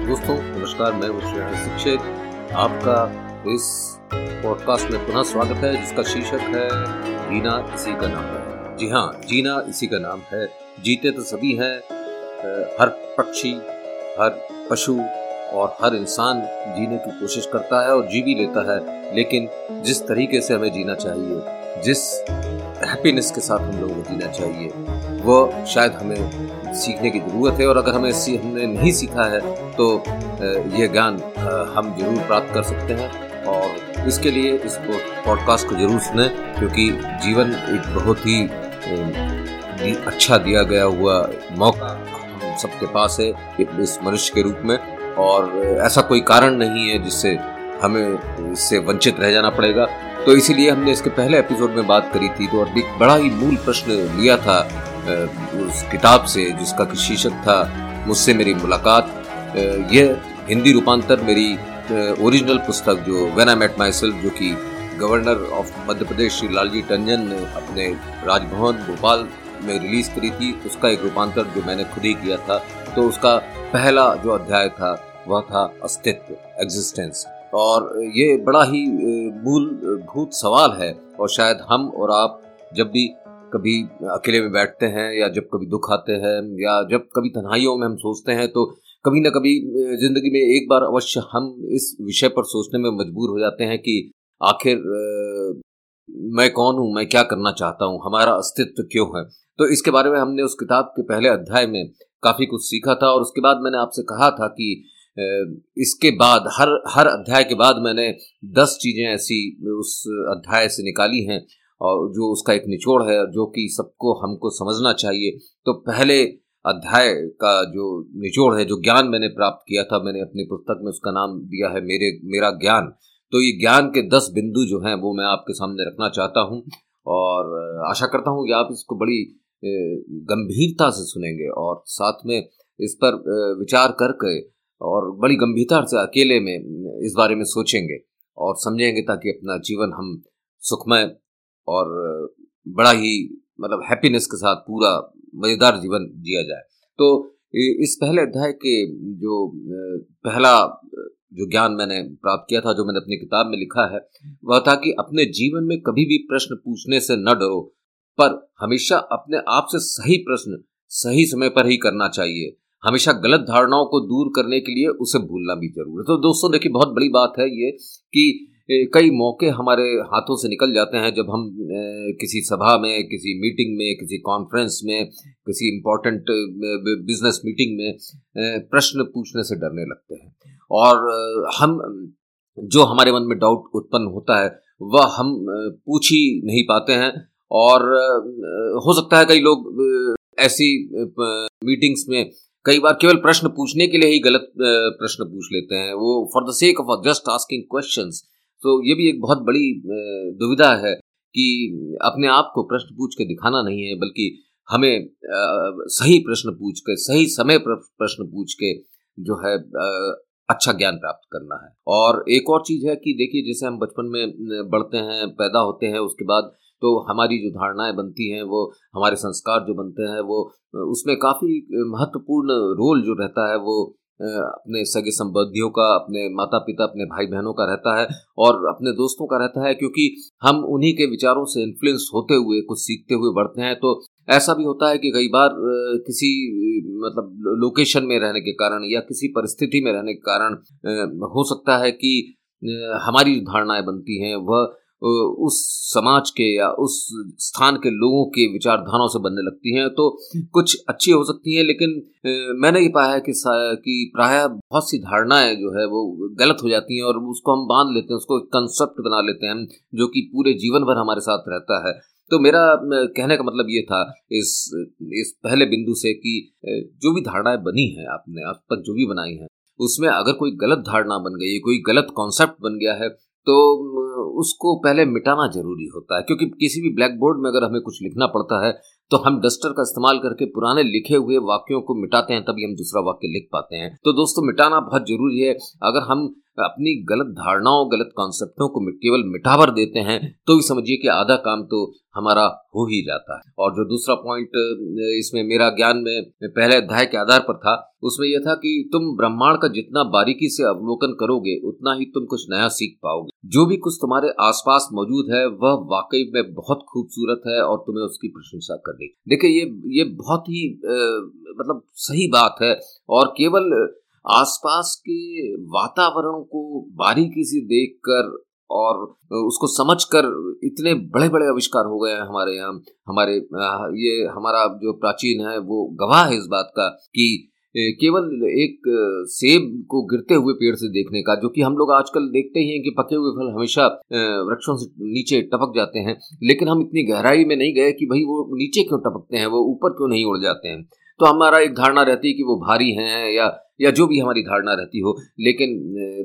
दोस्तों, नमस्कार, मैं शिक्षक आपका इस पॉडकास्ट में पुनः स्वागत है, जिसका शीर्षक है, जीना इसी का नाम है। जी हाँ जीना इसी का नाम है। जीते तो सभी हैं हर पक्षी, हर पशु और हर इंसान जीने की कोशिश करता है और जी भी लेता है। लेकिन जिस तरीके से हमें जीना चाहिए, जिस हैप्पीनेस के साथ हम लोगों को जीना चाहिए वो शायद हमें सीखने की ज़रूरत है, और अगर हमें हमने नहीं सीखा है तो ये ज्ञान हम ज़रूर प्राप्त कर सकते हैं। और इसके लिए इस पॉडकास्ट को ज़रूर सुने, क्योंकि जीवन एक बहुत ही अच्छा दिया गया हुआ मौका हम सबके पास है, इस मनुष्य के रूप में। और ऐसा कोई कारण नहीं है जिससे हमें इससे वंचित रह जाना पड़ेगा। तो इसीलिए हमने इसके पहले एपिसोड में बात करी थी तो एक बड़ा ही मूल प्रश्न लिया था उस किताब से जिसका शीर्षक था, मुझसे मेरी मुलाकात। यह हिंदी रूपांतर मेरी ओरिजिनल पुस्तक जो when I met myself जो कि गवर्नर ऑफ़ मध्य प्रदेश श्री लालजी टंडन ने अपने राजभवन, भोपाल में रिलीज़ करी थी, उसका एक रूपांतर जो मैंने खुद ही किया था। तो उसका पहला जो अध्याय था, वह था अस्तित्व एग्जिस्टेंस और ये बड़ा ही मूल भूत सवाल है, और शायद हम और आप जब भी कभी अकेले में बैठते हैं या जब कभी दुख आते हैं या जब कभी तन्हाइयों में हम सोचते हैं तो कभी ना कभी ज़िंदगी में एक बार अवश्य हम इस विषय पर सोचने में मजबूर हो जाते हैं कि आखिर मैं कौन हूँ? मैं क्या करना चाहता हूँ? हमारा अस्तित्व क्यों है? तो इसके बारे में हमने उस किताब के पहले अध्याय में काफ़ी कुछ सीखा था और उसके बाद मैंने आपसे कहा था कि इसके बाद, हर हर अध्याय के बाद मैंने दस चीज़ें ऐसी उस अध्याय से निकाली हैं जो उसका एक निचोड़ है, जो कि सबको, हमको समझना चाहिए। तो पहले अध्याय का जो निचोड़ है, जो ज्ञान मैंने प्राप्त किया था, मैंने अपनी पुस्तक में उसका नाम दिया है, मेरे, मेरा ज्ञान। तो ये ज्ञान के दस बिंदु जो हैं, वो मैं आपके सामने रखना चाहता हूँ और आशा करता हूँ कि आप इसको बड़ी गंभीरता से सुनेंगे और साथ में इस पर विचार करके और बड़ी गंभीरता से अकेले में इस बारे में सोचेंगे और समझेंगे ताकि अपना जीवन हम सुखमय और बड़ा ही मतलब हैप्पीनेस के साथ पूरा मज़ेदार जीवन जिया जाए। तो इस पहले अध्याय के जो पहला जो ज्ञान मैंने प्राप्त किया था, जो मैंने अपनी किताब में लिखा है, वह था कि अपने जीवन में कभी भी प्रश्न पूछने से न डरो, पर हमेशा अपने आप से सही प्रश्न सही समय पर ही करना चाहिए। हमेशा गलत धारणाओं को दूर करने के लिए उसे भूलना भी ज़रूर है। तो दोस्तों, देखिए, बहुत बड़ी बात है ये कि कई मौके हमारे हाथों से निकल जाते हैं जब हम किसी सभा में, किसी मीटिंग में, किसी कॉन्फ्रेंस में, किसी इम्पोर्टेंट बिज़नेस मीटिंग में प्रश्न पूछने से डरने लगते हैं। और हम, जो हमारे मन में डाउट उत्पन्न होता है, वह हम पूछ ही नहीं पाते हैं। और हो सकता है कई लोग ऐसी मीटिंग्स में कई बार केवल प्रश्न पूछने के लिए ही गलत प्रश्न पूछ लेते हैं। वो for the sake of just asking questions तो ये भी एक बहुत बड़ी दुविधा है कि अपने आप को प्रश्न पूछ के दिखाना नहीं है, बल्कि हमें सही प्रश्न पूछ के, सही समय पर, प्रश्न पूछ के जो है अच्छा ज्ञान प्राप्त करना है। और एक और चीज़ है कि देखिए, जैसे हम बचपन में बढ़ते हैं, पैदा होते हैं, उसके बाद तो हमारी जो धारणाएँ बनती हैं, वो हमारे संस्कार जो बनते हैं, वो, उसमें काफ़ी महत्वपूर्ण रोल जो रहता है, वो अपने सगे संबंधियों का, अपने माता पिता अपने भाई बहनों का रहता है और अपने दोस्तों का रहता है क्योंकि हम उन्हीं के विचारों से इन्फ्लुएंस होते हुए, कुछ सीखते हुए बढ़ते हैं। तो ऐसा भी होता है कि कई बार किसी मतलब लोकेशन में रहने के कारण या किसी परिस्थिति में रहने के कारण हो सकता है कि हमारी धारणाएँ बनती हैं। वह उस समाज के या उस स्थान के लोगों के विचारधाराओं से बनने लगती हैं तो कुछ अच्छी हो सकती हैं, लेकिन मैंने ये पाया है कि कि प्राय बहुत सी धारणाएँ जो है वो गलत हो जाती हैं और उसको हम बाँध लेते हैं, उसको एक कंसेप्ट बना लेते हैं जो कि पूरे जीवन भर हमारे साथ रहता है। तो मेरा कहने का मतलब ये था इस इस पहले बिंदु से कि जो भी धारणाएँ बनी हैं आपने अब तक जो भी बनाई हैं, उसमें अगर कोई गलत धारणा बन गई कोई गलत कॉन्सेप्ट बन गया है तो उसको पहले मिटाना ज़रूरी होता है, क्योंकि किसी भी ब्लैक बोर्ड में अगर हमें कुछ लिखना पड़ता है तो हम डस्टर का इस्तेमाल करके पुराने लिखे हुए वाक्यों को मिटाते हैं, तभी हम दूसरा वाक्य लिख पाते हैं। तो दोस्तों, मिटाना बहुत ज़रूरी है। अगर हम अपनी गलत धारणाओं, गलत कॉन्सेप्टों को केवल मिटावर देते हैं तो भी समझिए कि आधा काम तो हमारा हो ही जाता है। और जो दूसरा पॉइंट इसमें मेरा ज्ञान में पहले अध्याय के आधार पर था, उसमें यह था कि तुम ब्रह्मांड का जितना बारीकी से अवलोकन करोगे, उतना ही तुम कुछ नया सीख पाओगे। जो भी कुछ तुम्हारे आसपास मौजूद है वह वाकई में बहुत खूबसूरत है और तुम्हें उसकी प्रशंसा करनी। देखिए ये ये बहुत ही आ, मतलब सही बात है और केवल आसपास के वातावरण को बारीकी से देखकर और उसको समझकर इतने बड़े बड़े आविष्कार हो गए हैं हमारे यहाँ। हमारे ये हमारा जो प्राचीन है वो गवाह है इस बात का कि केवल एक सेब को गिरते हुए पेड़ से देखने का, जो कि हम लोग आजकल देखते ही हैं कि पके हुए फल हमेशा वृक्षों से नीचे टपक जाते हैं, लेकिन हम इतनी गहराई में नहीं गए कि भाई वो नीचे क्यों टपकते हैं, वो ऊपर क्यों नहीं उड़ जाते हैं। तो हमारा एक धारणा रहती है कि वो भारी हैं या या जो भी हमारी धारणा रहती हो, लेकिन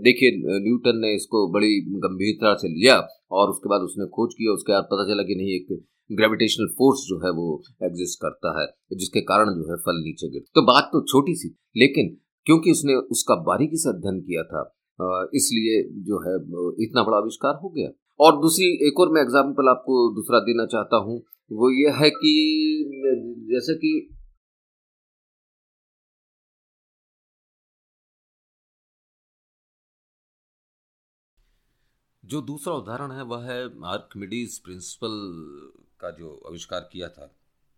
देखिए, न्यूटन ने इसको बड़ी गंभीरता से लिया और उसके बाद उसने खोज किया उसके बाद पता चला कि नहीं, एक ग्रेविटेशनल फोर्स जो है वो एग्जिस्ट करता है, जिसके कारण जो है फल नीचे गिर तो बात तो छोटी सी, लेकिन क्योंकि उसने उसका बारीकी से अध्ययन किया था इसलिए जो है इतना बड़ा आविष्कार हो गया। और दूसरी, एक और मैं एग्ज़ाम्पल आपको दूसरा देना चाहता हूँ, वो ये है कि, जैसे कि जो दूसरा उदाहरण है, वह है आर्कमिडीज प्रिंसिपल का जो आविष्कार किया था,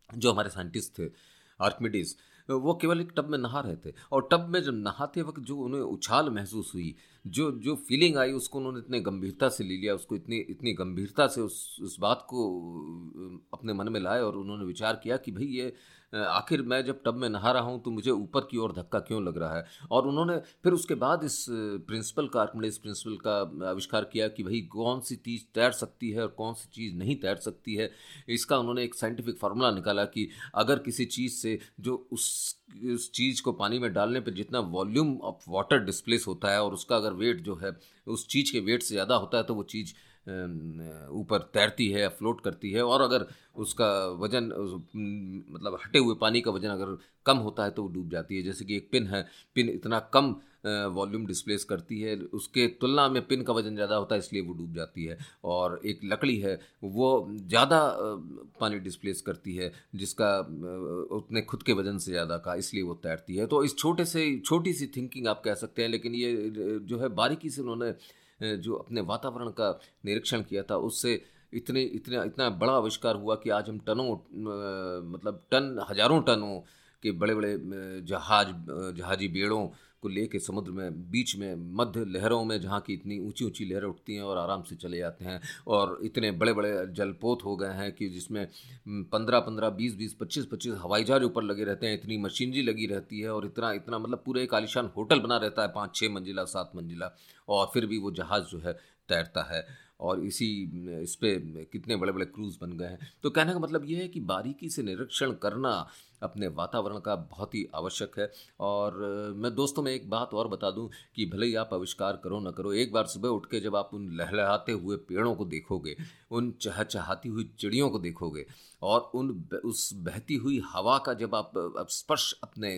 जो हमारे साइंटिस्ट थे आर्कमिडीज वो केवल एक टब में नहा रहे थे। और टब में जब नहाते वक्त जो उन्हें उछाल महसूस हुई, जो जो फीलिंग आई, उसको उन्होंने इतने गंभीरता से ले लिया, उसको इतनी इतनी गंभीरता से उस उस बात को अपने मन में लाए और उन्होंने विचार किया कि भाई ये आखिर मैं जब टब में नहा रहा हूँ तो मुझे ऊपर की ओर धक्का क्यों लग रहा है? और उन्होंने फिर उसके बाद इस प्रिंसिपल का आर्कमिडीज प्रिंसिपल का आविष्कार किया कि भाई कौन सी चीज़ तैर सकती है और कौन सी चीज़ नहीं तैर सकती है? इसका उन्होंने एक साइंटिफिक फार्मूला निकाला कि अगर किसी चीज़ से जो उस उस चीज़ को पानी में डालने पर जितना वॉल्यूम ऑफ़ वाटर डिस्प्लेस होता है और उसका अगर वेट जो है, उस चीज़ के वेट से ज़्यादा होता है तो वो चीज़ ऊपर तैरती है फ्लोट करती है और अगर उसका वज़न मतलब हटे हुए पानी का वज़न अगर कम होता है तो वो डूब जाती है। जैसे कि एक पिन है, पिन इतना कम वॉल्यूम डिस्प्लेस करती है, उसके तुलना में पिन का वज़न ज़्यादा होता है, इसलिए वो डूब जाती है। और एक लकड़ी है, वो ज़्यादा पानी डिस्प्लेस करती है, जिसका उतने खुद के वज़न से ज़्यादा का, इसलिए वो तैरती है। तो इस छोटे से, छोटी सी थिंकिंग आप कह सकते हैं, लेकिन ये जो है बारीकी से उन्होंने जो अपने वातावरण का निरीक्षण किया था, उससे इतने, इतना इतना बड़ा आविष्कार हुआ कि आज हम टनों मतलब टन, हज़ारों टनों के बड़े बड़े जहाज़ जहाजी बेड़ों को लेके समुद्र में, बीच में, मध्य लहरों में, जहाँ की इतनी ऊँची ऊँची लहरें उठती हैं और आराम से चले जाते हैं और इतने बड़े बड़े जलपोत हो गए हैं कि जिसमें पंद्रह पंद्रह, बीस बीस, पच्चीस पच्चीस हवाई जहाज़ ऊपर लगे रहते हैं, इतनी मशीनरी लगी रहती है और इतना इतना मतलब पूरे एक आलिशान होटल बना रहता है, पाँच छः मंजिला, सात मंजिला और फिर भी वो जहाज़ जो है तैरता है और इसी, इस पर कितने बड़े बड़े क्रूज़ बन गए हैं। तो कहने का मतलब ये है कि बारीकी से निरीक्षण करना अपने वातावरण का बहुत ही आवश्यक है। और मैं दोस्तों, में एक बात और बता दूँ कि भले ही आप आविष्कार करो ना करो, एक बार सुबह उठ के जब आप उन लहलहाते हुए पेड़ों को देखोगे, उन चहचहाती हुई चिड़ियों को देखोगे और उन उस बहती हुई हवा का जब आप स्पर्श अपने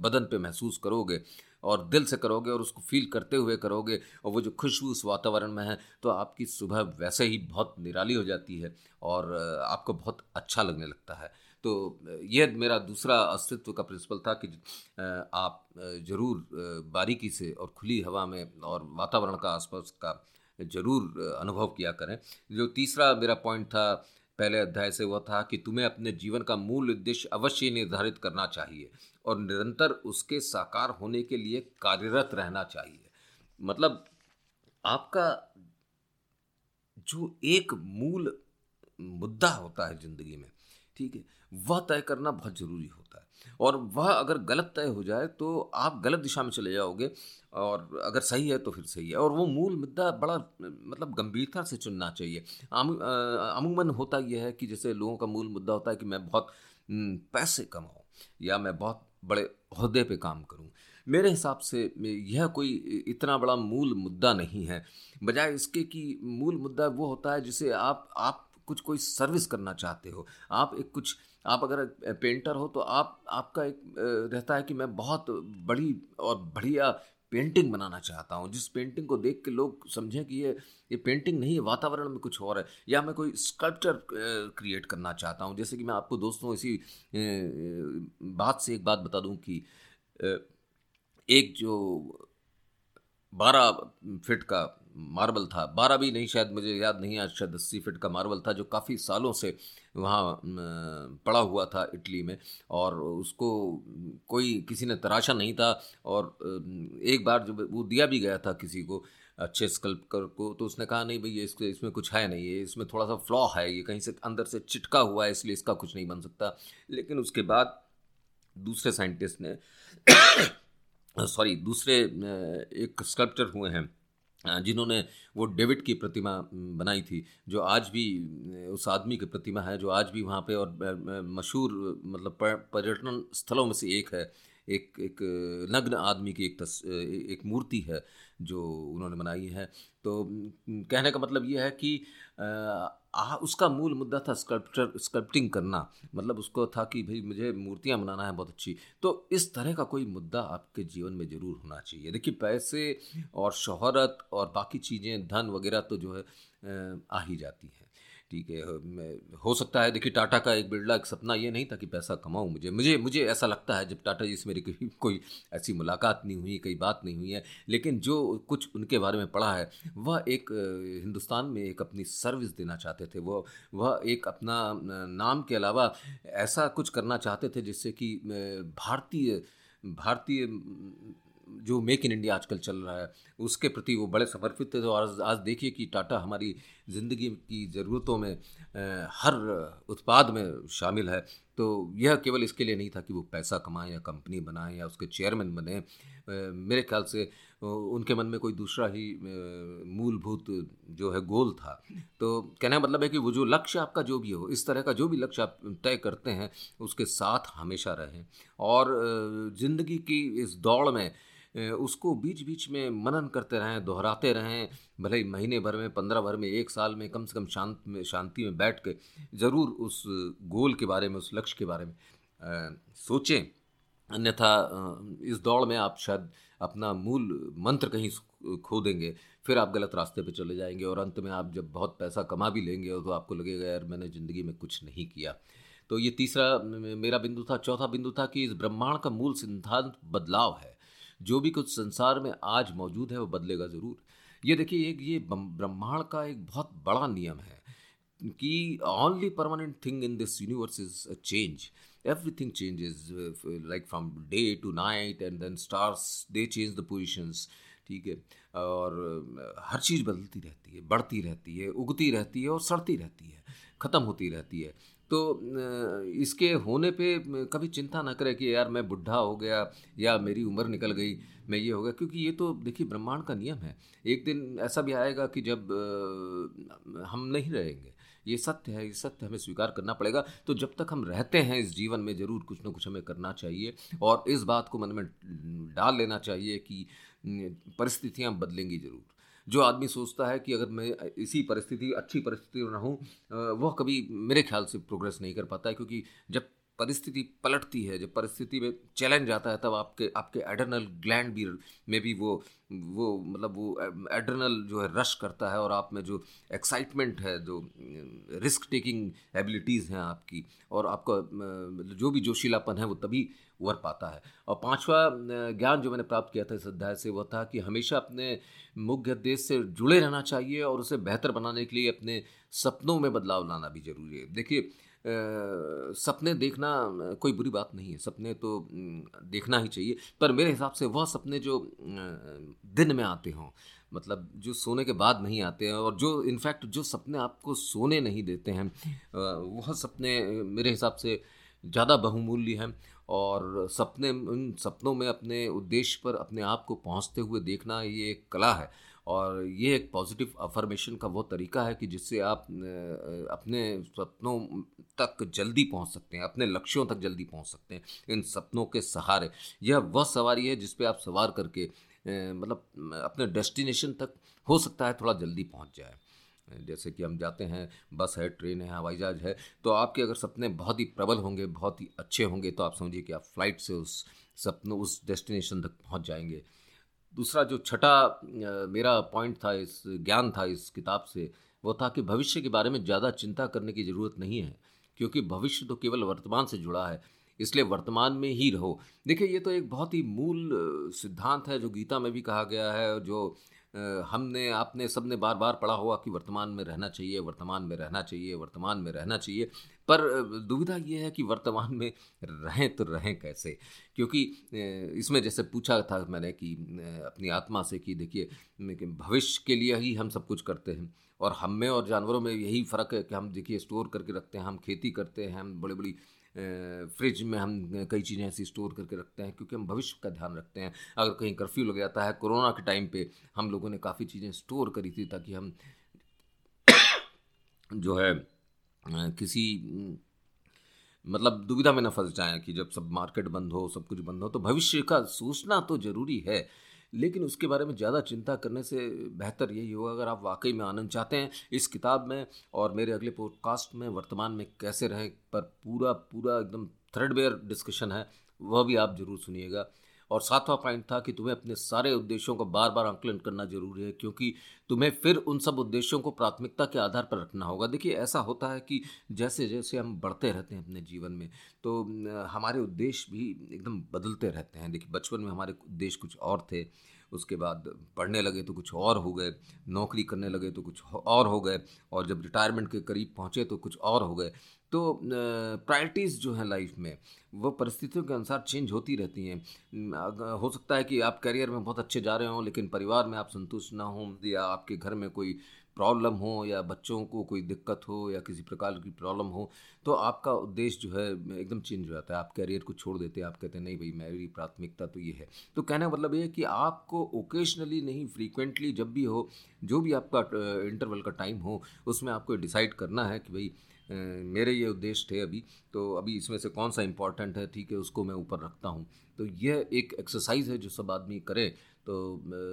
बदन पे महसूस करोगे और दिल से करोगे और उसको फील करते हुए करोगे और वो जो खुशबू उस वातावरण में है तो आपकी सुबह वैसे ही बहुत निराली हो जाती है और आपको बहुत अच्छा लगने लगता है। तो यह मेरा दूसरा अस्तित्व का प्रिंसिपल था कि आप ज़रूर बारीकी से और खुली हवा में और वातावरण का आसपास का ज़रूर अनुभव किया करें। जो तीसरा मेरा पॉइंट था, पहले अध्याय से वह था कि तुम्हें अपने जीवन का मूल उद्देश्य अवश्य निर्धारित करना चाहिए और निरंतर उसके साकार होने के लिए कार्यरत रहना चाहिए। मतलब आपका जो एक मूल मुद्दा होता है ज़िंदगी में ठीक है, वह तय करना बहुत ज़रूरी होता है। और वह अगर गलत तय हो जाए तो आप गलत दिशा में चले जाओगे, और अगर सही है तो फिर सही है। और वो मूल मुद्दा बड़ा मतलब गंभीरता से चुनना चाहिए। अमूमन होता यह है कि जैसे लोगों का मूल मुद्दा होता है कि मैं बहुत पैसे कमाऊँ, या मैं बहुत बड़े अहदे पे काम करूँ। मेरे हिसाब से यह कोई इतना बड़ा मूल मुद्दा नहीं है। बजाय इसके कि मूल मुद्दा वो होता है जिसे आप आप कुछ कोई सर्विस करना चाहते हो। आप एक कुछ, आप अगर पेंटर हो तो आप, आपका एक रहता है कि मैं बहुत बड़ी और बढ़िया पेंटिंग बनाना चाहता हूँ। जिस पेंटिंग को देख के लोग समझें कि ये ये पेंटिंग नहीं है वातावरण में कुछ और है। या मैं कोई स्कल्पचर क्रिएट करना चाहता हूँ। जैसे कि मैं आपको दोस्तों इसी बात से एक बात बता दूँ कि एक जो बारह फिट का मार्बल था। बारह भी नहीं, शायद मुझे याद नहीं आज शायद अस्सी फिट का मार्बल था, जो काफ़ी सालों से वहाँ पड़ा हुआ था इटली में। और उसको कोई, किसी ने तराशा नहीं था और एक बार जब वो दिया भी गया था किसी को, अच्छे स्कल्पकर को तो उसने कहा, नहीं भैया इसके, इसमें कुछ है नहीं, ये इसमें थोड़ा सा फ्लॉ है, ये कहीं से अंदर से चिटका हुआ है, इसलिए इसका कुछ नहीं बन सकता। लेकिन उसके बाद दूसरे साइंटिस्ट ने, सॉरी, दूसरे एक स्कल्पचर हुए हैं। जिन्होंने वो डेविड की प्रतिमा बनाई थी, जो आज भी उस आदमी की प्रतिमा है, जो आज भी वहाँ पे और मशहूर मतलब पर्यटन स्थलों में से एक है। एक एक नग्न आदमी की एक तस एक मूर्ति है जो उन्होंने बनाई है। तो कहने का मतलब ये है कि आ, उसका मूल मुद्दा था स्कल्पचर स्कल्पटिंग करना। मतलब उसको था कि भाई मुझे मूर्तियाँ बनाना है बहुत अच्छी। तो इस तरह का कोई मुद्दा आपके जीवन में ज़रूर होना चाहिए। देखिए पैसे और शोहरत और बाकी चीज़ें धन वगैरह तो जो है आ ही जाती हैं। ठीक है, हो सकता है, देखिए, टाटा का एक बिरला, एक सपना ये नहीं था कि पैसा कमाऊँ मुझे। मुझे मुझे ऐसा लगता है, जब टाटा जी से मेरी कभी कोई ऐसी मुलाकात नहीं हुई, कई बात नहीं हुई है, लेकिन जो कुछ उनके बारे में पढ़ा है, वह एक हिंदुस्तान में एक अपनी सर्विस देना चाहते थे। वह वह एक अपना नाम के अलावा ऐसा कुछ करना चाहते थे जिससे कि भारतीय भारतीय जो मेक इन इंडिया आजकल चल रहा है, उसके प्रति वो बड़े समर्पित थे तो आज आज देखिए कि टाटा हमारी ज़िंदगी की ज़रूरतों में हर उत्पाद में शामिल है। तो यह केवल इसके लिए नहीं था कि वो पैसा कमाएँ या कंपनी बनाएँ या उसके चेयरमैन बने। मेरे ख्याल से उनके मन में कोई दूसरा ही मूलभूत जो है गोल था। तो कहने का मतलब है कि वो जो लक्ष्य आपका जो भी हो, इस तरह का जो भी लक्ष्य आप तय करते हैं, उसके साथ हमेशा रहें। और ज़िंदगी की इस दौड़ में उसको बीच बीच में मनन करते रहें, दोहराते रहें, भले ही महीने भर में, पंद्रह भर में, एक साल में, कम से कम शांत में, शांति में बैठ के ज़रूर उस गोल के बारे में, उस लक्ष्य के बारे में सोचें। अन्यथा इस दौड़ में आप शायद अपना मूल मंत्र कहीं खो देंगे फिर आप गलत रास्ते पे चले जाएँगे और अंत में आप जब बहुत पैसा कमा भी लेंगे तो आपको लगेगा, यार, मैंने ज़िंदगी में कुछ नहीं किया। तो ये तीसरा मेरा बिंदु था। चौथा बिंदु था कि इस ब्रह्मांड का मूल सिद्धांत बदलाव है। जो भी कुछ संसार में आज मौजूद है, वो बदलेगा ज़रूर। ये देखिए, एक ये ब्रह्मांड का एक बहुत बड़ा नियम है कि only permanent thing in this universe is a change everything changes like from day to night and then stars they change the positions ठीक है? और हर चीज़ बदलती रहती है, बढ़ती रहती है, उगती रहती है और सड़ती रहती है, ख़त्म होती रहती है। तो इसके होने पे कभी चिंता ना करें कि यार मैं बुढ़ा हो गया या मेरी उम्र निकल गई, मैं ये हो गया। क्योंकि ये तो देखिए ब्रह्मांड का नियम है। एक दिन ऐसा भी आएगा कि जब हम नहीं रहेंगे। ये सत्य है ये सत्य हमें स्वीकार करना पड़ेगा। तो जब तक हम रहते हैं इस जीवन में, ज़रूर कुछ ना कुछ हमें करना चाहिए और इस बात को मन में डाल लेना चाहिए कि परिस्थितियाँ बदलेंगी ज़रूर। जो आदमी सोचता है कि अगर मैं इसी परिस्थिति, अच्छी परिस्थिति में रहूँ वह कभी मेरे ख्याल से प्रोग्रेस नहीं कर पाता है, क्योंकि जब परिस्थिति पलटती है, जब परिस्थिति में चैलेंज आता है, तब आपके आपके एडर्नल ग्लैंड भी, में भी वो वो मतलब वो एड्रनल जो है रश करता है और आप में जो एक्साइटमेंट है, जो रिस्क टेकिंग एबिलिटीज़ हैं आपकी और आपका जो भी जोशीलापन है वो तभी उभर पाता है। और पांचवा ज्ञान जो मैंने प्राप्त किया था इस अध्याय से वह था कि हमेशा अपने मुख्य देश से जुड़े रहना चाहिए और उसे बेहतर बनाने के लिए अपने सपनों में बदलाव लाना भी ज़रूरी है। देखिए सपने देखना कोई बुरी बात नहीं है। सपने तो देखना ही चाहिए। पर मेरे हिसाब से वह सपने जो दिन में आते हों मतलब जो सोने के बाद नहीं आते हैं और जो, इनफैक्ट जो सपने आपको सोने नहीं देते हैं वह सपने मेरे हिसाब से ज़्यादा बहुमूल्य हैं और सपने, उन सपनों में अपने उद्देश्य पर अपने आप को पहुँचते हुए देखना ये एक कला है। और ये एक पॉजिटिव अफर्मेशन का वो तरीका है कि जिससे आप अपने सपनों तक जल्दी पहुँच सकते हैं, अपने लक्ष्यों तक जल्दी पहुँच सकते हैं, इन सपनों के सहारे। यह वह सवारी है जिस पे आप सवार करके मतलब अपने डेस्टिनेशन तक हो सकता है, थोड़ा जल्दी पहुँच जाए। जैसे कि हम जाते हैं, बस है, ट्रेन है, हवाई जहाज़ है तो आपके अगर सपने बहुत ही प्रबल होंगे, बहुत ही अच्छे होंगे तो आप समझिए कि आप फ़्लाइट से उस सपनों, उस डेस्टिनेशन तक पहुँच जाएँगे। दूसरा जो छठा मेरा पॉइंट था इस ज्ञान था इस किताब से, वो था कि भविष्य के बारे में ज़्यादा चिंता करने की ज़रूरत नहीं है, क्योंकि भविष्य तो केवल वर्तमान से जुड़ा है, इसलिए वर्तमान में ही रहो। देखिए, ये तो एक बहुत ही मूल सिद्धांत है, जो गीता में भी कहा गया है जो हमने, आपने सबने बार बार पढ़ा हुआ कि वर्तमान में रहना चाहिए, वर्तमान में रहना चाहिए, वर्तमान में रहना चाहिए। पर दुविधा ये है कि वर्तमान में रहें तो रहें कैसे? क्योंकि इसमें जैसे पूछा था मैंने कि अपनी आत्मा से कि देखिए भविष्य के लिए ही हम सब कुछ करते हैं। और हम में और जानवरों में यही फ़र्क है कि हम देखिए, स्टोर करके रखते हैं, हम खेती करते हैं, हम बड़ी बड़ी फ्रिज में हम कई चीज़ें ऐसी स्टोर करके रखते हैं क्योंकि हम भविष्य का ध्यान रखते हैं। अगर कहीं कर्फ्यू लग जाता है, कोरोना के टाइम पे हम लोगों ने काफ़ी चीज़ें स्टोर करी थी ताकि हम जो है किसी मतलब दुविधा में न फंस जाएँ कि जब सब मार्केट बंद हो, सब कुछ बंद हो तो भविष्य का सोचना तो ज़रूरी है। लेकिन उसके बारे में ज़्यादा चिंता करने से बेहतर यही होगा, अगर आप वाकई में आनंद चाहते हैं इस किताब में और मेरे अगले पॉडकास्ट में वर्तमान में कैसे रहें पर पूरा पूरा एकदम थ्रेडवेयर डिस्कशन है, वह भी आप ज़रूर सुनिएगा। और सातवां पॉइंट था कि तुम्हें अपने सारे उद्देश्यों को बार बार आंकलन करना ज़रूरी है, क्योंकि तुम्हें फिर उन सब उद्देश्यों को प्राथमिकता के आधार पर रखना होगा। देखिए, ऐसा होता है कि जैसे जैसे हम बढ़ते रहते हैं अपने जीवन में तो हमारे उद्देश्य भी एकदम बदलते रहते हैं। देखिए, बचपन में हमारे उद्देश्य कुछ और थे, उसके बाद पढ़ने लगे तो कुछ और हो गए, नौकरी करने लगे तो कुछ और हो गए, और जब रिटायरमेंट के करीब पहुँचे तो कुछ और हो गए। तो प्रायोरिटीज़ जो हैं लाइफ में, वो परिस्थितियों के अनुसार चेंज होती रहती हैं। हो सकता है कि आप करियर में बहुत अच्छे जा रहे हों, लेकिन परिवार में आप संतुष्ट ना हों, या आपके घर में कोई प्रॉब्लम हो, या बच्चों को कोई दिक्कत हो, या किसी प्रकार की प्रॉब्लम हो तो आपका उद्देश्य जो है, एकदम चेंज हो जाता है। आप कैरियर को छोड़ देते हैं, आप कहते हैं, नहीं भाई, मेरी प्राथमिकता तो ये है। तो कहने का मतलब ये है कि आपको ओकेजनली नहीं फ्रीक्वेंटली जब भी हो, जो भी आपका इंटरवल का टाइम हो, उसमें आपको डिसाइड करना है कि भाई मेरे ये उद्देश्य थे अभी तो अभी इसमें से कौन सा इंपॉर्टेंट है, ठीक है, उसको मैं ऊपर रखता हूँ। तो यह एक एक्सरसाइज है जो सब आदमी करे तो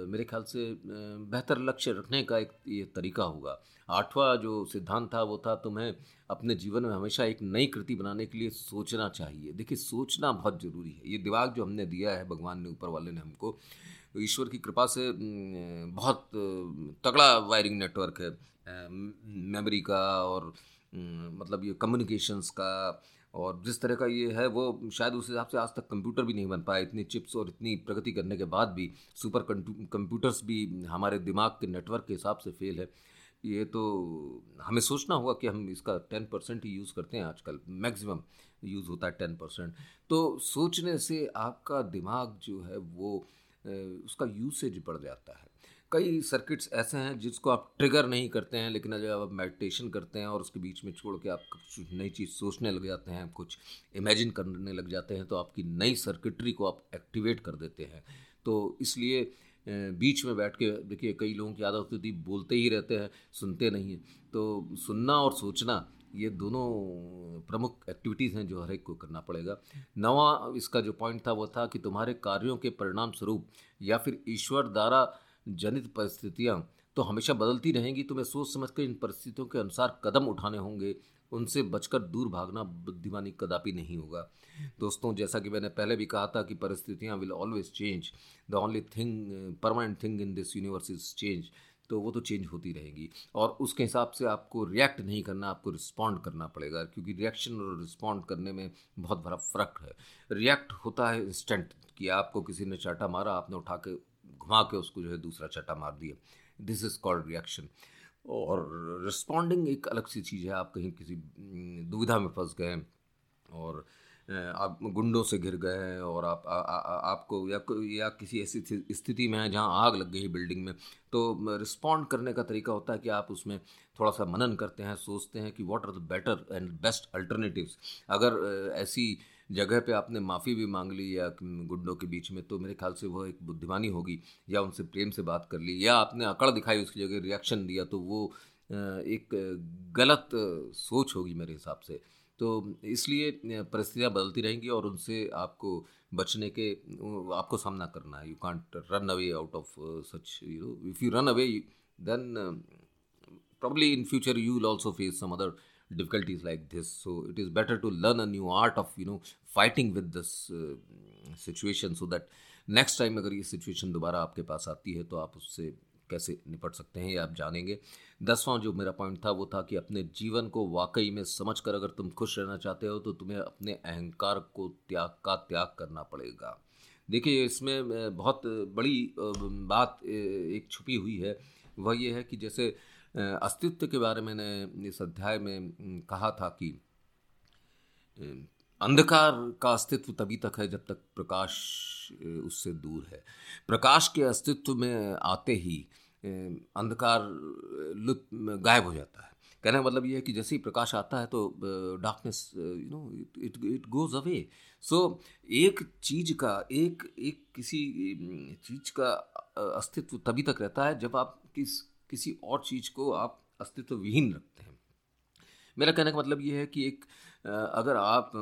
मेरे ख्याल से बेहतर लक्ष्य रखने का एक ये तरीका होगा। आठवां जो सिद्धांत था, वो था तुम्हें अपने जीवन में हमेशा एक नई कृति बनाने के लिए सोचना चाहिए। देखिए, सोचना बहुत ज़रूरी है। ये दिमाग जो हमने दिया है, भगवान ने, ऊपर वाले ने हमको ईश्वर की कृपा से बहुत तगड़ा वायरिंग नेटवर्क है मेमोरी का और मतलब ये कम्युनिकेशंस का और जिस तरह का ये है, वो शायद उस हिसाब से आज तक कंप्यूटर भी नहीं बन पाया। इतनी चिप्स और इतनी प्रगति करने के बाद भी सुपर कंप्यूटर्स भी हमारे दिमाग के नेटवर्क के हिसाब से फेल है। ये तो हमें सोचना होगा कि हम इसका टेन परसेंट ही यूज़ करते हैं आजकल। मैक्सिमम यूज़ होता है टेन परसेंट तो सोचने से आपका दिमाग जो है, वो उसका यूसेज बढ़ जाता है। कई सर्किट्स ऐसे हैं जिसको आप ट्रिगर नहीं करते हैं, लेकिन जब आप मेडिटेशन करते हैं और उसके बीच में छोड़ के आप कुछ नई चीज़ सोचने लग जाते हैं, कुछ इमेजिन करने लग जाते हैं तो आपकी नई सर्किटरी को आप एक्टिवेट कर देते हैं। तो इसलिए बीच में बैठ के देखिए, कई लोगों की आदत होती थी बोलते ही रहते हैं, सुनते नहीं हैं। तो सुनना और सोचना, ये दोनों प्रमुख एक्टिविटीज़ हैं जो हर एक को करना पड़ेगा। नवा इसका जो पॉइंट था, वो था कि तुम्हारे कार्यों के परिणाम स्वरूप या फिर ईश्वर द्वारा जनित परिस्थितियाँ तो हमेशा बदलती रहेंगी। तुम्हें सोच समझ कर इन परिस्थितियों के अनुसार कदम उठाने होंगे। उनसे बचकर दूर भागना बुद्धिमानी कदापि नहीं होगा। दोस्तों, जैसा कि मैंने पहले भी कहा था कि परिस्थितियाँ will always change the only thing permanent thing in this universe is change तो वो तो चेंज होती रहेगी। और उसके हिसाब से आपको रिएक्ट नहीं करना, आपको रिस्पॉन्ड करना पड़ेगा। क्योंकि रिएक्शन और रिस्पॉन्ड करने में बहुत बड़ा फ़र्क है। रिएक्ट होता है इंस्टेंट कि आपको किसी ने चाटा मारा, आपने उठा के घुमा के उसको जो है दूसरा चटा मार दिया। दिस इज़ कॉल्ड रिएक्शन और रिस्पॉन्डिंग एक अलग सी चीज़ है आप कहीं किसी दुविधा में फंस गए और आप गुंडों से घिर गए हैं और आप आ, आ, आपको या या किसी ऐसी स्थिति में है जहाँ आग लग गई बिल्डिंग में तो रिस्पॉन्ड करने का तरीका होता है कि आप उसमें थोड़ा सा मनन करते हैं सोचते हैं कि what are the better and best alternatives अगर ऐसी जगह पे आपने माफ़ी भी मांग ली या गुंडों के बीच में तो मेरे ख्याल से वह एक बुद्धिमानी होगी या उनसे प्रेम से बात कर ली या आपने अकड़ दिखाई उसकी जगह रिएक्शन दिया तो वो एक गलत सोच होगी मेरे हिसाब से। तो इसलिए परिस्थितियाँ बदलती रहेंगी और उनसे आपको बचने के आपको सामना करना है। You can't run away out of such you know if you run away then probably in future you will also face some other difficulties like this. So it is better to learn a new art of you know fighting with this uh, situation so that next time अगर ये situation दोबारा आपके पास आती है तो आप उससे कैसे निपट सकते हैं ये आप जानेंगे। दसवां जो मेरा पॉइंट था वो था कि अपने जीवन को वाकई में समझ कर अगर तुम खुश रहना चाहते हो तो तुम्हें अपने अहंकार को त्याग का त्याग करना पड़ेगा। देखिए इसमें बहुत बड़ी बात एक छुपी हुई है। वह ये है कि जैसे अस्तित्व के बारे में मैंने इस अध्याय में कहा था कि अंधकार का अस्तित्व तभी तक है जब तक प्रकाश उससे दूर है। प्रकाश के अस्तित्व में आते ही अंधकार लुप्त गायब हो जाता है। कहने का मतलब ये है कि जैसे ही प्रकाश आता है तो darkness you know it it goes away so एक चीज़ का, एक एक किसी चीज़ का अस्तित्व तभी तक रहता है जब आप किस किसी और चीज़ को आप अस्तित्व विहीन रखते हैं। मेरा कहने का मतलब ये है कि एक अगर आप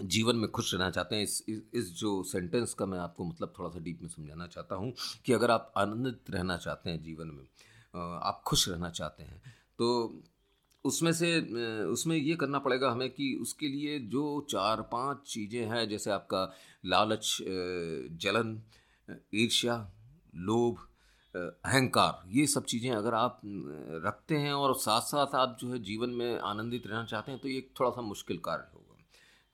जीवन में खुश रहना चाहते हैं इस, इस जो सेंटेंस का मैं आपको मतलब थोड़ा सा डीप में समझाना चाहता हूँ कि अगर आप आनंदित रहना चाहते हैं जीवन में आप खुश रहना चाहते हैं तो उसमें से उसमें ये करना पड़ेगा हमें कि उसके लिए जो चार पाँच चीज़ें हैं जैसे आपका लालच जलन ईर्ष्या लोभ अहंकार, ये सब चीज़ें अगर आप रखते हैं और साथ साथ आप जो है जीवन में आनंदित रहना चाहते हैं तो ये थोड़ा सा मुश्किल कार्य होगा।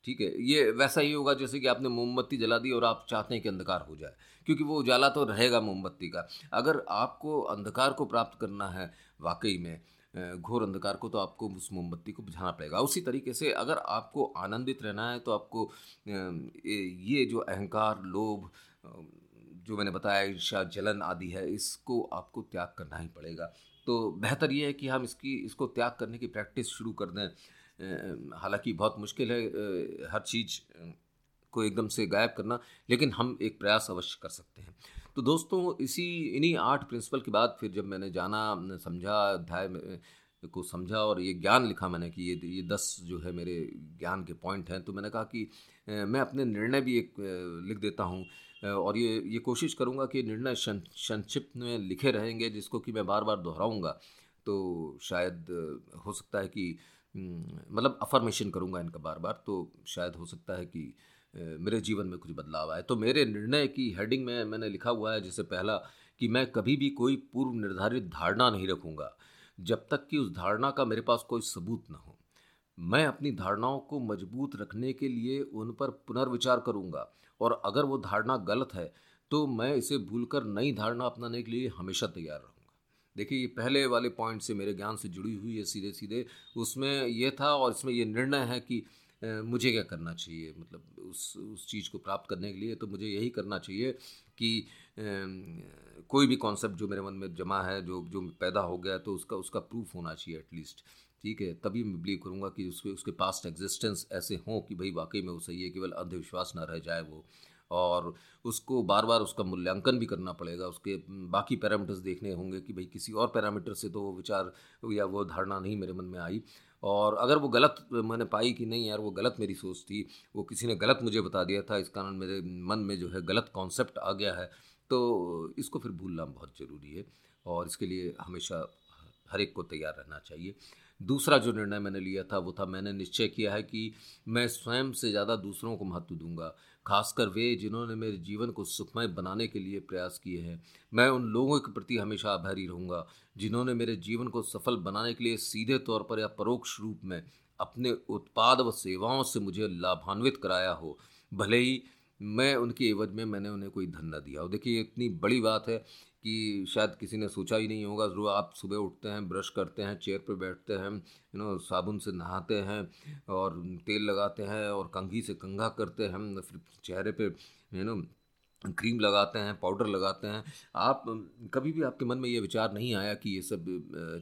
ठीक है? ये वैसा ही होगा जैसे कि आपने मोमबत्ती जला दी और आप चाहते हैं कि अंधकार हो जाए, क्योंकि वो उजाला तो रहेगा मोमबत्ती का। अगर आपको अंधकार को प्राप्त करना है वाकई में घोर अंधकार को तो आपको उस मोमबत्ती को बुझाना पड़ेगा। उसी तरीके से अगर आपको आनंदित रहना है तो आपको ये जो अहंकार, लोभ जो मैंने बताया ईर्षा जलन आदि है, इसको आपको त्याग करना ही पड़ेगा। तो बेहतर ये है कि हम इसकी, इसको त्याग करने की प्रैक्टिस शुरू कर दें। हालाँकि बहुत मुश्किल है हर चीज़ को एकदम से गायब करना, लेकिन हम एक प्रयास अवश्य कर सकते हैं। तो दोस्तों, इसी, इन्हीं आठ प्रिंसिपल के बाद फिर जब मैंने जाना समझा, अध्याय को समझा और ये ज्ञान लिखा मैंने कि ये ये दस जो है मेरे ज्ञान के पॉइंट हैं तो मैंने कहा कि मैं अपने निर्णय भी एक लिख देता हूँ। और ये ये कोशिश करूँगा कि निर्णय संक्षिप्त में लिखे रहेंगे, जिसको कि मैं बार बार दोहराऊँगा। तो शायद हो सकता है कि मतलब अफर्मेशन करूँगा इनका बार बार तो शायद हो सकता है कि मेरे जीवन में कुछ बदलाव आए। तो मेरे निर्णय की हेडिंग में मैंने लिखा हुआ है जैसे पहला कि मैं कभी भी कोई पूर्व निर्धारित धारणा नहीं रखूँगा, जब तक कि उस धारणा का मेरे पास कोई सबूत न हो। मैं अपनी धारणाओं को मज़बूत रखने के लिए उन पर पुनर्विचार करूँगा। और अगर वो धारणा गलत है तो मैं इसे भूलकर नई धारणा अपनाने के लिए हमेशा तैयार रहूँ देखिए, ये पहले वाले पॉइंट से मेरे ज्ञान से जुड़ी हुई है सीधे सीधे उसमें ये था और इसमें ये निर्णय है कि मुझे क्या करना चाहिए? मतलब उस उस चीज़ को प्राप्त करने के लिए तो मुझे यही करना चाहिए कि कोई भी कॉन्सेप्ट जो मेरे मन में जमा है, जो जो पैदा हो गया तो उसका उसका प्रूफ होना चाहिए एटलीस्ट ठीक है, तभी मैं बिलीव करूँगा कि उसके उसके पास्ट एग्जिस्टेंस ऐसे हों कि भाई वाकई में वो सही है, केवल अंधविश्वास ना रह जाए वो। और उसको बार बार उसका मूल्यांकन भी करना पड़ेगा, उसके बाकी पैरामीटर्स देखने होंगे कि भाई किसी और पैरामीटर से तो वो विचार या वो धारणा नहीं मेरे मन में आई। और अगर वो गलत मैंने पाई कि नहीं यार, वो गलत मेरी सोच थी, वो किसी ने गलत मुझे बता दिया था, इस कारण मेरे मन में जो है गलत कॉन्सेप्ट आ गया है तो इसको फिर भूलना बहुत ज़रूरी है। और इसके लिए हमेशा हर एक को तैयार रहना चाहिए। दूसरा जो निर्णय मैंने लिया था, वो था मैंने निश्चय किया है कि मैं स्वयं से ज़्यादा दूसरों को महत्व दूँगा, खासकर वे जिन्होंने मेरे जीवन को सुखमय बनाने के लिए प्रयास किए हैं। मैं उन लोगों के प्रति हमेशा आभारी रहूँगा, जिन्होंने मेरे जीवन को सफल बनाने के लिए सीधे तौर पर या परोक्ष रूप में अपने उत्पाद व सेवाओं से मुझे लाभान्वित कराया हो। भले ही मैं उनके एवज में मैंने उन्हें कोई धन न दिया और देखिए इतनी बड़ी बात है कि शायद किसी ने सोचा ही नहीं होगा। जो आप सुबह उठते हैं, ब्रश करते हैं, चेयर पर बैठते हैं, यू नो, साबुन से नहाते हैं और तेल लगाते हैं और कंघी से कंघा करते हैं, फिर चेहरे पे, यू नो, क्रीम लगाते हैं, पाउडर लगाते हैं। आप, कभी भी आपके मन में ये विचार नहीं आया कि ये सब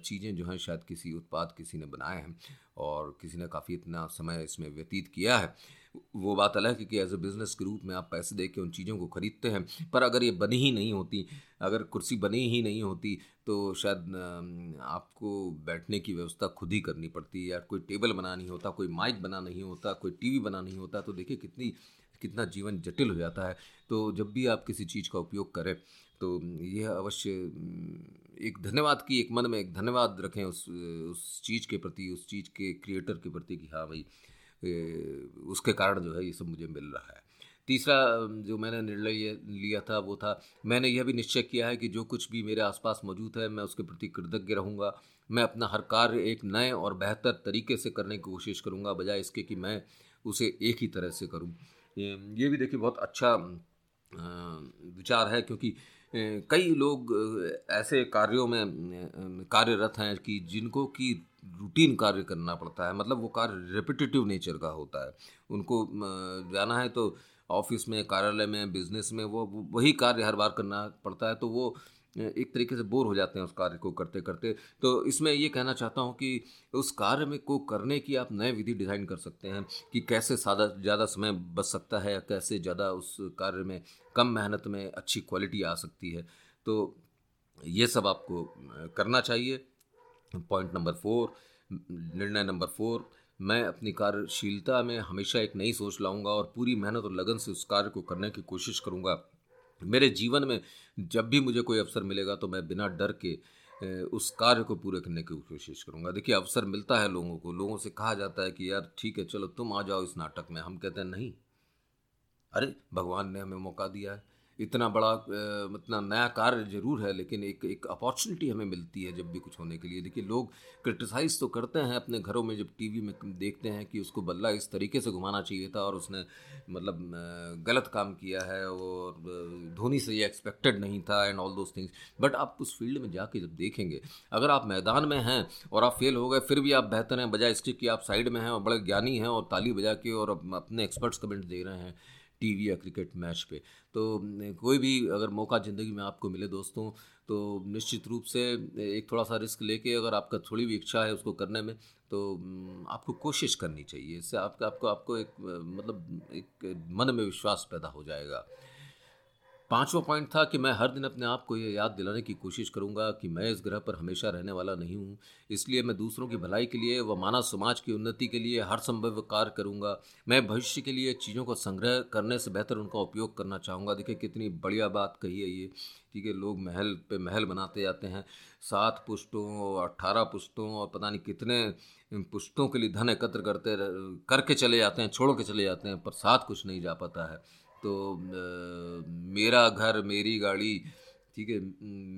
चीज़ें जो हैं शायद किसी उत्पाद किसी ने बनाए हैं और किसी ने काफ़ी इतना समय इसमें व्यतीत किया है। वो बात अलग है कि एज ए बिज़नेस के रूप में आप पैसे दे के उन चीज़ों को ख़रीदते हैं, पर अगर ये बनी ही नहीं होती, अगर कुर्सी बनी ही नहीं होती तो शायद आपको बैठने की व्यवस्था खुद ही करनी पड़ती या कोई टेबल बना नहीं होता, कोई माइक बना नहीं होता, कोई टीवी बना नहीं होता तो देखिए कितनी, कितना जीवन जटिल हो जाता है। तो जब भी आप किसी चीज़ का उपयोग करें तो यह अवश्य एक धन्यवाद की, एक मन में एक धन्यवाद रखें उस उस चीज़ के प्रति, उस चीज़ के क्रिएटर के प्रति कि हाँ भाई उसके कारण जो है ये सब मुझे मिल रहा है। तीसरा जो मैंने निर्णय लिया था, वो था, मैंने यह भी निश्चय किया है कि जो कुछ भी मेरे आसपास मौजूद है, मैं उसके प्रति कृतज्ञ रहूँगा। मैं अपना हर कार्य एक नए और बेहतर तरीके से करने की कोशिश करूँगा, बजाय इसके कि मैं उसे एक ही तरह से करूँ। ये भी देखिए बहुत अच्छा विचार है, क्योंकि कई लोग ऐसे कार्यों में कार्यरत हैं कि जिनको कि रूटीन कार्य करना पड़ता है। मतलब वो कार्य रिपीटेटिव नेचर का होता है। उनको जाना है तो ऑफ़िस में, कार्यालय में बिज़नेस में वो, वही कार्य हर बार करना पड़ता है। तो वो एक तरीके से बोर हो जाते हैं उस कार्य को करते करते। तो इसमें ये कहना चाहता हूँ कि उस कार्य में को करने की आप नए विधि डिज़ाइन कर सकते हैं कि कैसे सादा, ज़्यादा समय बच सकता है कैसे ज़्यादा उस कार्य में कम मेहनत में अच्छी क्वालिटी आ सकती है। तो ये सब आपको करना चाहिए। पॉइंट नंबर फोर, निर्णय नंबर फोर, मैं अपनी कार्यशीलता में हमेशा एक नई सोच लाऊँगा और पूरी मेहनत और लगन से उस कार्य को करने की कोशिश करूँगा। मेरे जीवन में जब भी मुझे कोई अवसर मिलेगा तो मैं बिना डर के उस कार्य को पूरे करने की कोशिश करूँगा। देखिए, अवसर मिलता है लोगों को। लोगों से कहा जाता है कि, यार, ठीक है, चलो तुम आ जाओ इस नाटक में। हम कहते हैं, नहीं। अरे, भगवान ने हमें मौका दिया है। इतना बड़ा इतना नया कार्य ज़रूर है, लेकिन एक एक अपॉर्चुनिटी हमें मिलती है जब भी कुछ होने के लिए। देखिए, लोग क्रिटिसाइज़ तो करते हैं अपने घरों में जब टीवी में देखते हैं कि उसको बल्ला इस तरीके से घुमाना चाहिए था और उसने मतलब गलत काम किया है और धोनी से ये एक्सपेक्टेड नहीं था and all those things but आप उस फ़ील्ड में जाके जब देखेंगे, अगर आप मैदान में हैं और आप फेल हो गए, फिर भी आप बेहतर हैं, बजाय इसके कि आप साइड में हैं और बड़े ज्ञानी हैं और ताली बजा के और अपने एक्सपर्ट्स कमेंट दे रहे हैं। टीवी या क्रिकेट मैच पे। तो कोई भी अगर मौका ज़िंदगी में आपको मिले दोस्तों तो निश्चित रूप से एक थोड़ा सा रिस्क लेके अगर आपका थोड़ी भी इच्छा है उसको करने में तो आपको कोशिश करनी चाहिए। इससे आपका, आपको आपको एक मतलब एक मन में विश्वास पैदा हो जाएगा। पांचवा पॉइंट था कि मैं हर दिन अपने आप को ये याद दिलाने की कोशिश करूँगा कि मैं इस ग्रह पर हमेशा रहने वाला नहीं हूँ। इसलिए मैं दूसरों की भलाई के लिए व मानव समाज की उन्नति के लिए हर संभव कार्य करूँगा। मैं भविष्य के लिए चीज़ों को संग्रह करने से बेहतर उनका उपयोग करना चाहूँगा। देखिए, कितनी बढ़िया बात कही है ये। ठीक है, लोग महल पे महल बनाते जाते हैं। सात पुष्टों अट्ठारह पुष्टों और पता नहीं कितने पुष्टों के लिए धन एकत्र करते करके चले जाते हैं, छोड़ के चले जाते हैं, पर साथ कुछ नहीं जा पाता है। तो मेरा घर, मेरी गाड़ी, ठीक है,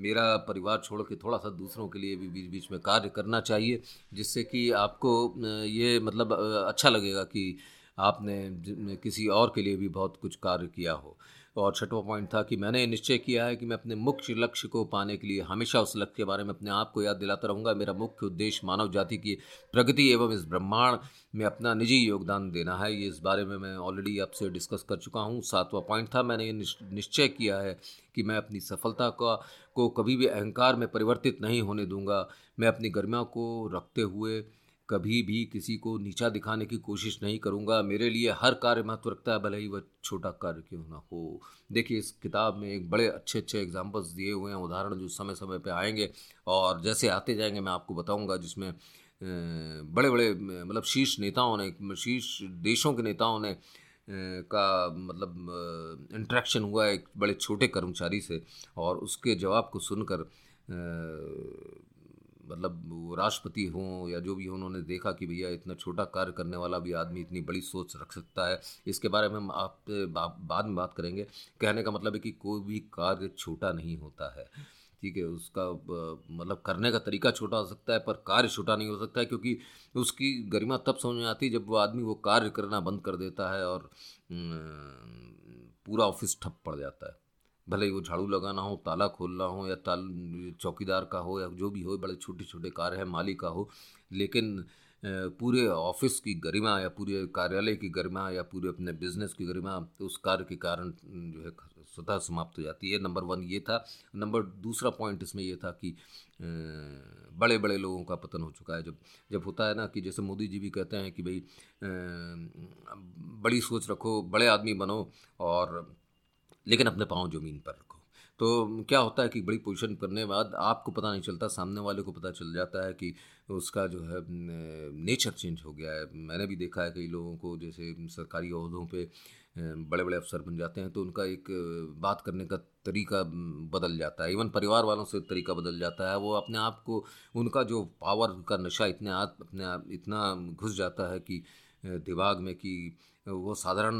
मेरा परिवार छोड़ के थोड़ा सा दूसरों के लिए भी बीच बीच में कार्य करना चाहिए, जिससे कि आपको ये मतलब अच्छा लगेगा कि आपने किसी और के लिए भी बहुत कुछ कार्य किया हो। और छठवा पॉइंट था कि मैंने निश्चय किया है कि मैं अपने मुख्य लक्ष्य को पाने के लिए हमेशा उस लक्ष्य के बारे में अपने आप को याद दिलाता रहूँगा। मेरा मुख्य उद्देश्य मानव जाति की प्रगति एवं इस ब्रह्मांड में अपना निजी योगदान देना है। ये इस बारे में मैं ऑलरेडी आपसे डिस्कस कर चुका हूँ। सातवां पॉइंट था, मैंने ये निश्चय किया है कि मैं अपनी सफलता का, को कभी भी अहंकार में परिवर्तित नहीं होने दूँगा। मैं अपनी गरिमा को रखते हुए कभी भी किसी को नीचा दिखाने की कोशिश नहीं करूँगा। मेरे लिए हर कार्य महत्व रखता है, भले ही वह छोटा कार्य क्यों ना हो। देखिए, इस किताब में एक बड़े अच्छे अच्छे एग्जाम्पल्स दिए हुए हैं। उदाहरण जो समय समय पे आएँगे और जैसे आते जाएँगे, मैं आपको बताऊँगा, जिसमें बड़े बड़े मतलब शीर्ष नेताओं ने, शीर्ष देशों के नेताओं ने का मतलब इंट्रैक्शन हुआ एक बड़े छोटे कर्मचारी से और उसके जवाब को सुनकर मतलब राष्ट्रपति हों या जो भी उन्होंने देखा कि भैया इतना छोटा कार्य करने वाला भी आदमी इतनी बड़ी सोच रख सकता है। इसके बारे में हम आप बाद में बात करेंगे। कहने का मतलब है कि कोई भी कार्य छोटा नहीं होता है। ठीक है, उसका मतलब करने का तरीका छोटा हो सकता है, पर कार्य छोटा नहीं हो सकता है, क्योंकि उसकी गरिमा तब समझ में आती है जब वो आदमी वो कार्य करना बंद कर देता है और पूरा ऑफ़िस ठप पड़ जाता है। भले ही वो झाड़ू लगाना हो, ताला खोलना हो, या ताल, चौकीदार का हो, या जो भी हो, बड़े छोटे छोटे कार्य है माली का हो, लेकिन पूरे ऑफ़िस की गरिमा या पूरे कार्यालय की गरिमा या पूरे अपने बिज़नेस की गरिमा तो उस कार्य के कारण जो है, स्वतः समाप्त हो जाती है। नंबर वन ये था। नंबर दूसरा पॉइंट इसमें ये था कि बड़े बड़े लोगों का पतन हो चुका है। जब जब होता है ना कि जैसे मोदी जी भी कहते हैं कि भाई बड़ी सोच रखो, बड़े आदमी बनो और लेकिन अपने पाँव ज़मीन पर रखो। तो क्या होता है कि बड़ी पोजीशन करने के बाद आपको पता नहीं चलता, सामने वाले को पता चल जाता है कि उसका जो है नेचर चेंज हो गया है। मैंने भी देखा है कई लोगों को, जैसे सरकारी अहदों पे बड़े बड़े अफसर बन जाते हैं तो उनका एक बात करने का तरीका बदल जाता है। इवन परिवार वालों से तरीका बदल जाता है। वो अपने आप को, उनका जो पावर का नशा इतने आप अपने आप, इतना घुस जाता है कि दिमाग में कि वो साधारण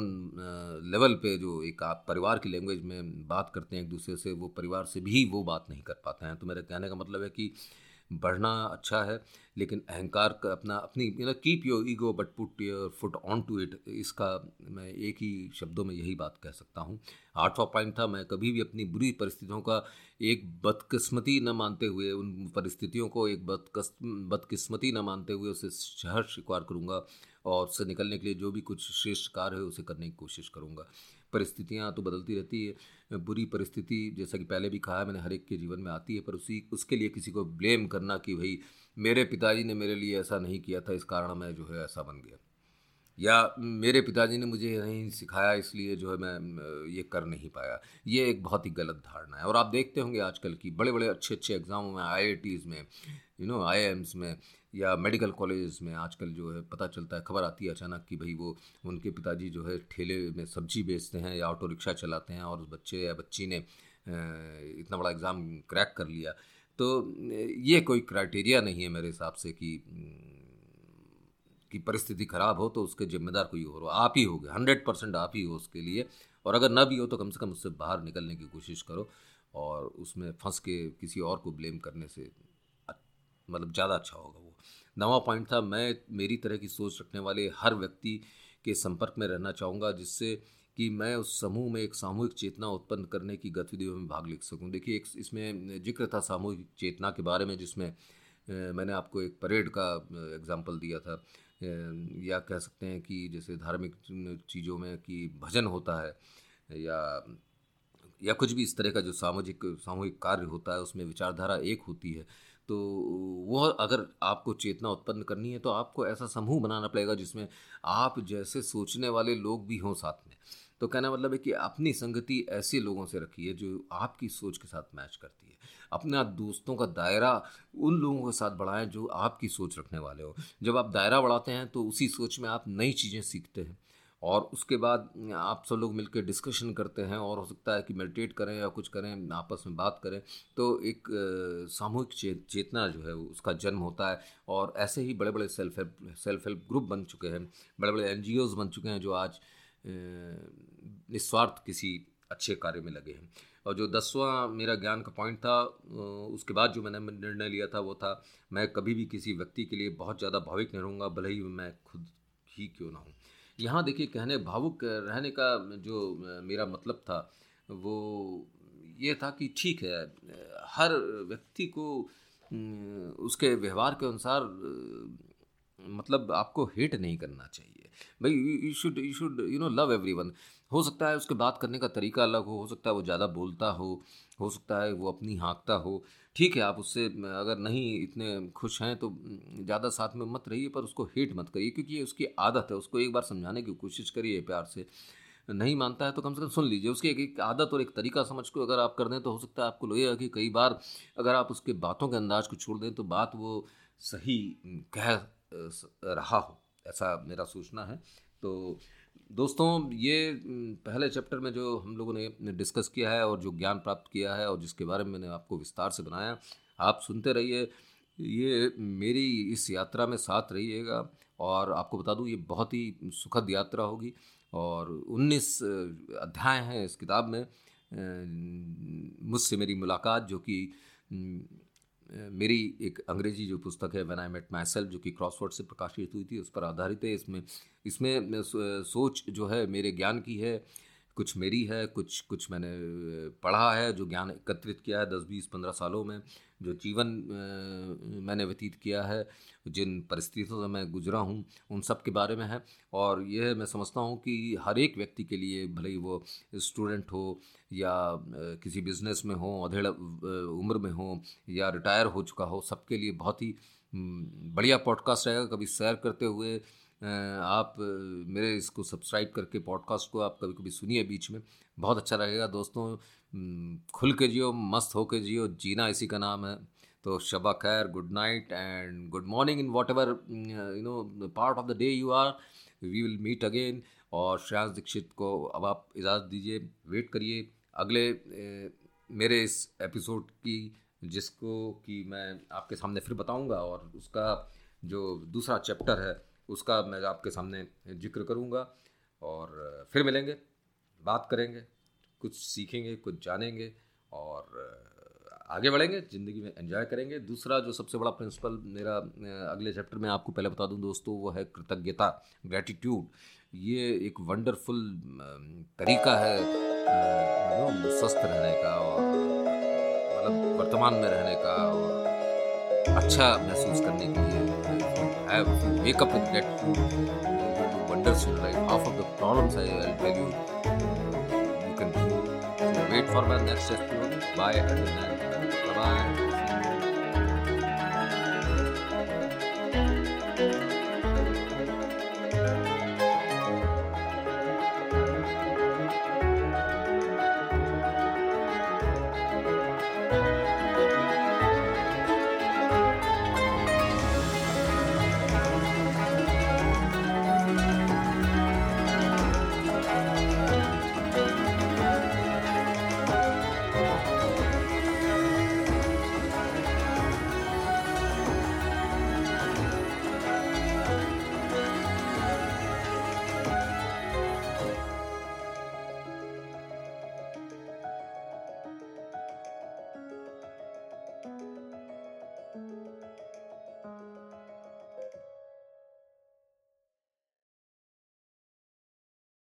लेवल पे जो एक आप परिवार की लैंग्वेज में बात करते हैं एक दूसरे से, वो परिवार से भी वो बात नहीं कर पाते हैं। तो मेरे कहने का मतलब है कि बढ़ना अच्छा है, लेकिन अहंकार का अपना, अपनी, you know keep your ego but put your foot on to it इसका मैं एक ही शब्दों में यही बात कह सकता हूँ। आठवां पॉइंट था, मैं कभी भी अपनी बुरी परिस्थितियों का एक बदकिस्मती न मानते हुए, उन परिस्थितियों को एक बदकस, बदकिस्मती न मानते हुए उसे शहर स्वीकार करूँगा। और उससे निकलने के लिए जो भी कुछ श्रेष्ठ कार्य है, उसे करने की कोशिश करूँगा। परिस्थितियाँ तो बदलती रहती है। बुरी परिस्थिति, जैसा कि पहले भी कहा है, मैंने हर एक के जीवन में आती है, पर उसी, उसके लिए किसी को ब्लेम करना कि भाई, मेरे पिताजी ने मेरे लिए ऐसा नहीं किया था, इस कारण मैं जो है ऐसा बन गया। या मेरे पिताजी ने मुझे नहीं सिखाया, इसलिए जो है मैं ये कर नहीं पाया। ये एक बहुत ही गलत धारणा है। और आप देखते होंगे आजकल की बड़े बड़े अच्छे अच्छे एग्ज़ामों में आई में, यू नो आई में या मेडिकल कॉलेज में आजकल जो है पता चलता है, खबर आती है अचानक कि भाई वो, उनके पिताजी जो है ठेले में सब्ज़ी बेचते हैं या ऑटो रिक्शा चलाते हैं और उस बच्चे या बच्ची ने इतना बड़ा एग्ज़ाम क्रैक कर लिया। तो ये कोई क्राइटेरिया नहीं है मेरे हिसाब से कि कि परिस्थिति ख़राब हो तो उसके जिम्मेदार कोई और हो। आप ही होगे हंड्रेड परसेंट आप ही हो उसके लिए। और अगर ना भी हो तो कम से कम उससे बाहर निकलने की कोशिश करो और उसमें फंस के किसी और को ब्लेम करने से मतलब ज़्यादा अच्छा होगा वो। नवा पॉइंट था, मैं मेरी तरह की सोच रखने वाले हर व्यक्ति के संपर्क में रहना चाहूँगा, जिससे कि मैं उस समूह में एक सामूहिक चेतना उत्पन्न करने की गतिविधियों में भाग ले सकूँ। देखिए, एक इसमें ज़िक्र था सामूहिक चेतना के बारे में, जिसमें मैंने आपको एक परेड का एग्ज़ाम्पल दिया था। या कह सकते हैं कि जैसे धार्मिक चीज़ों में कि भजन होता है, या या कुछ भी इस तरह का जो सामाजिक, सामूहिक कार्य होता है, उसमें विचारधारा एक होती है तो वह अगर आपको चेतना उत्पन्न करनी है तो आपको ऐसा समूह बनाना पड़ेगा जिसमें आप जैसे सोचने वाले लोग भी हों साथ में। तो कहना मतलब है कि अपनी संगति ऐसे लोगों से रखिए जो आपकी सोच के साथ मैच करती है। अपना दोस्तों का दायरा उन लोगों के साथ बढ़ाएँ जो आपकी सोच रखने वाले हो। जब आप दायरा बढ़ाते हैं तो उसी सोच में आप नई चीज़ें सीखते हैं और उसके बाद आप सब लोग मिलकर डिस्कशन करते हैं और हो सकता है कि मेडिटेट करें या कुछ करें आपस में बात करें तो एक सामूहिक चे, चेतना जो है उसका जन्म होता है और ऐसे ही बड़े बड़े self help self help group बन चुके हैं। बड़े बड़े एन बन चुके हैं जो आज निस्वार्थ किसी अच्छे कार्य में लगे हैं। और जो दसवां मेरा ज्ञान का पॉइंट था उसके बाद जो मैंने निर्णय लिया था वो था, मैं कभी भी किसी व्यक्ति के लिए बहुत ज़्यादा भाविक नहीं रहूँगा, भले ही मैं खुद ही क्यों ना हूँ। यहाँ देखिए, कहने भावुक रहने का जो मेरा मतलब था, वो ये था कि ठीक है हर व्यक्ति को उसके व्यवहार के अनुसार मतलब आपको हेट नहीं करना चाहिए। भाई you should you should you know love everyone हो सकता है उसके बात करने का तरीका अलग हो हो सकता है वो ज़्यादा बोलता हो हो सकता है वो अपनी हाँकता हो। ठीक है आप उससे अगर नहीं इतने खुश हैं तो ज़्यादा साथ में मत रहिए पर उसको हेट मत करिए क्योंकि ये उसकी आदत है उसको एक बार समझाने की कोशिश करिए प्यार से। नहीं मानता है तो कम से कम सुन लीजिए उसकी एक, एक आदत और एक तरीका समझ को अगर आप कर दें तो हो सकता है आपको लगेगा कि कई बार अगर आप उसके बातों के अंदाज को छोड़ दें तो बात वो सही कह रहा हो, ऐसा मेरा सोचना है। तो दोस्तों, ये पहले चैप्टर में जो हम लोगों ने डिस्कस किया है और जो ज्ञान प्राप्त किया है और जिसके बारे में मैंने आपको विस्तार से बनाया, आप सुनते रहिए। ये मेरी इस यात्रा में साथ रहिएगा और आपको बता दूँ, ये बहुत ही सुखद यात्रा होगी और 19 अध्याय हैं इस किताब में। मुझसे मेरी मुलाकात जो कि मेरी एक अंग्रेज़ी जो पुस्तक है when I met myself जो कि क्रॉसवर्ड से प्रकाशित हुई थी, उस पर आधारित है। इसमें इसमें सोच जो है, मेरे ज्ञान की है, कुछ मेरी है, कुछ कुछ मैंने पढ़ा है, जो ज्ञान एकत्रित किया है दस, बीस, पंद्रह सालों में, जो जीवन मैंने व्यतीत किया है। जिन परिस्थितियों से मैं गुजरा हूँ, उन सब के बारे में है। और यह मैं समझता हूँ कि हर एक व्यक्ति के लिए भले ही वो स्टूडेंट हो या किसी बिज़नेस में हो, अधेड़ उम्र में हो या रिटायर हो चुका हो, सबके लिए बहुत ही बढ़िया पॉडकास्ट रहेगा। कभी शेयर करते हुए आप मेरे इसको सब्सक्राइब करके पॉडकास्ट को आप कभी कभी सुनिए बीच में। बहुत अच्छा लगेगा दोस्तों। खुल के जियो, मस्त हो के जियो। जीना इसी का नाम है। तो शबा खैर good night and good morning in whatever you know part of the day you are we will meet again और श्रेयांश दीक्षित को अब आप इजाज़त दीजिए वेट करिए। अगले मेरे इस एपिसोड की, जिसको कि मैं आपके सामने फिर बताऊँगा और उसका जो दूसरा चैप्टर है, उसका मैं आपके सामने ज़िक्र करूँगा। और, फिर मिलेंगे, बात करेंगे, कुछ सीखेंगे, कुछ जानेंगे और आगे बढ़ेंगे, ज़िंदगी में एंजॉय करेंगे दूसरा जो सबसे बड़ा प्रिंसिपल मेरा अगले चैप्टर में आपको पहले बता दूँ दोस्तों, वो है कृतज्ञता ग्रैटिट्यूड ये एक वंडरफुल तरीका है स्वस्थ रहने का और मतलब वर्तमान में रहने का और अच्छा महसूस करने के लिए wake up with gratitude wonders in life. Half of the. Bye.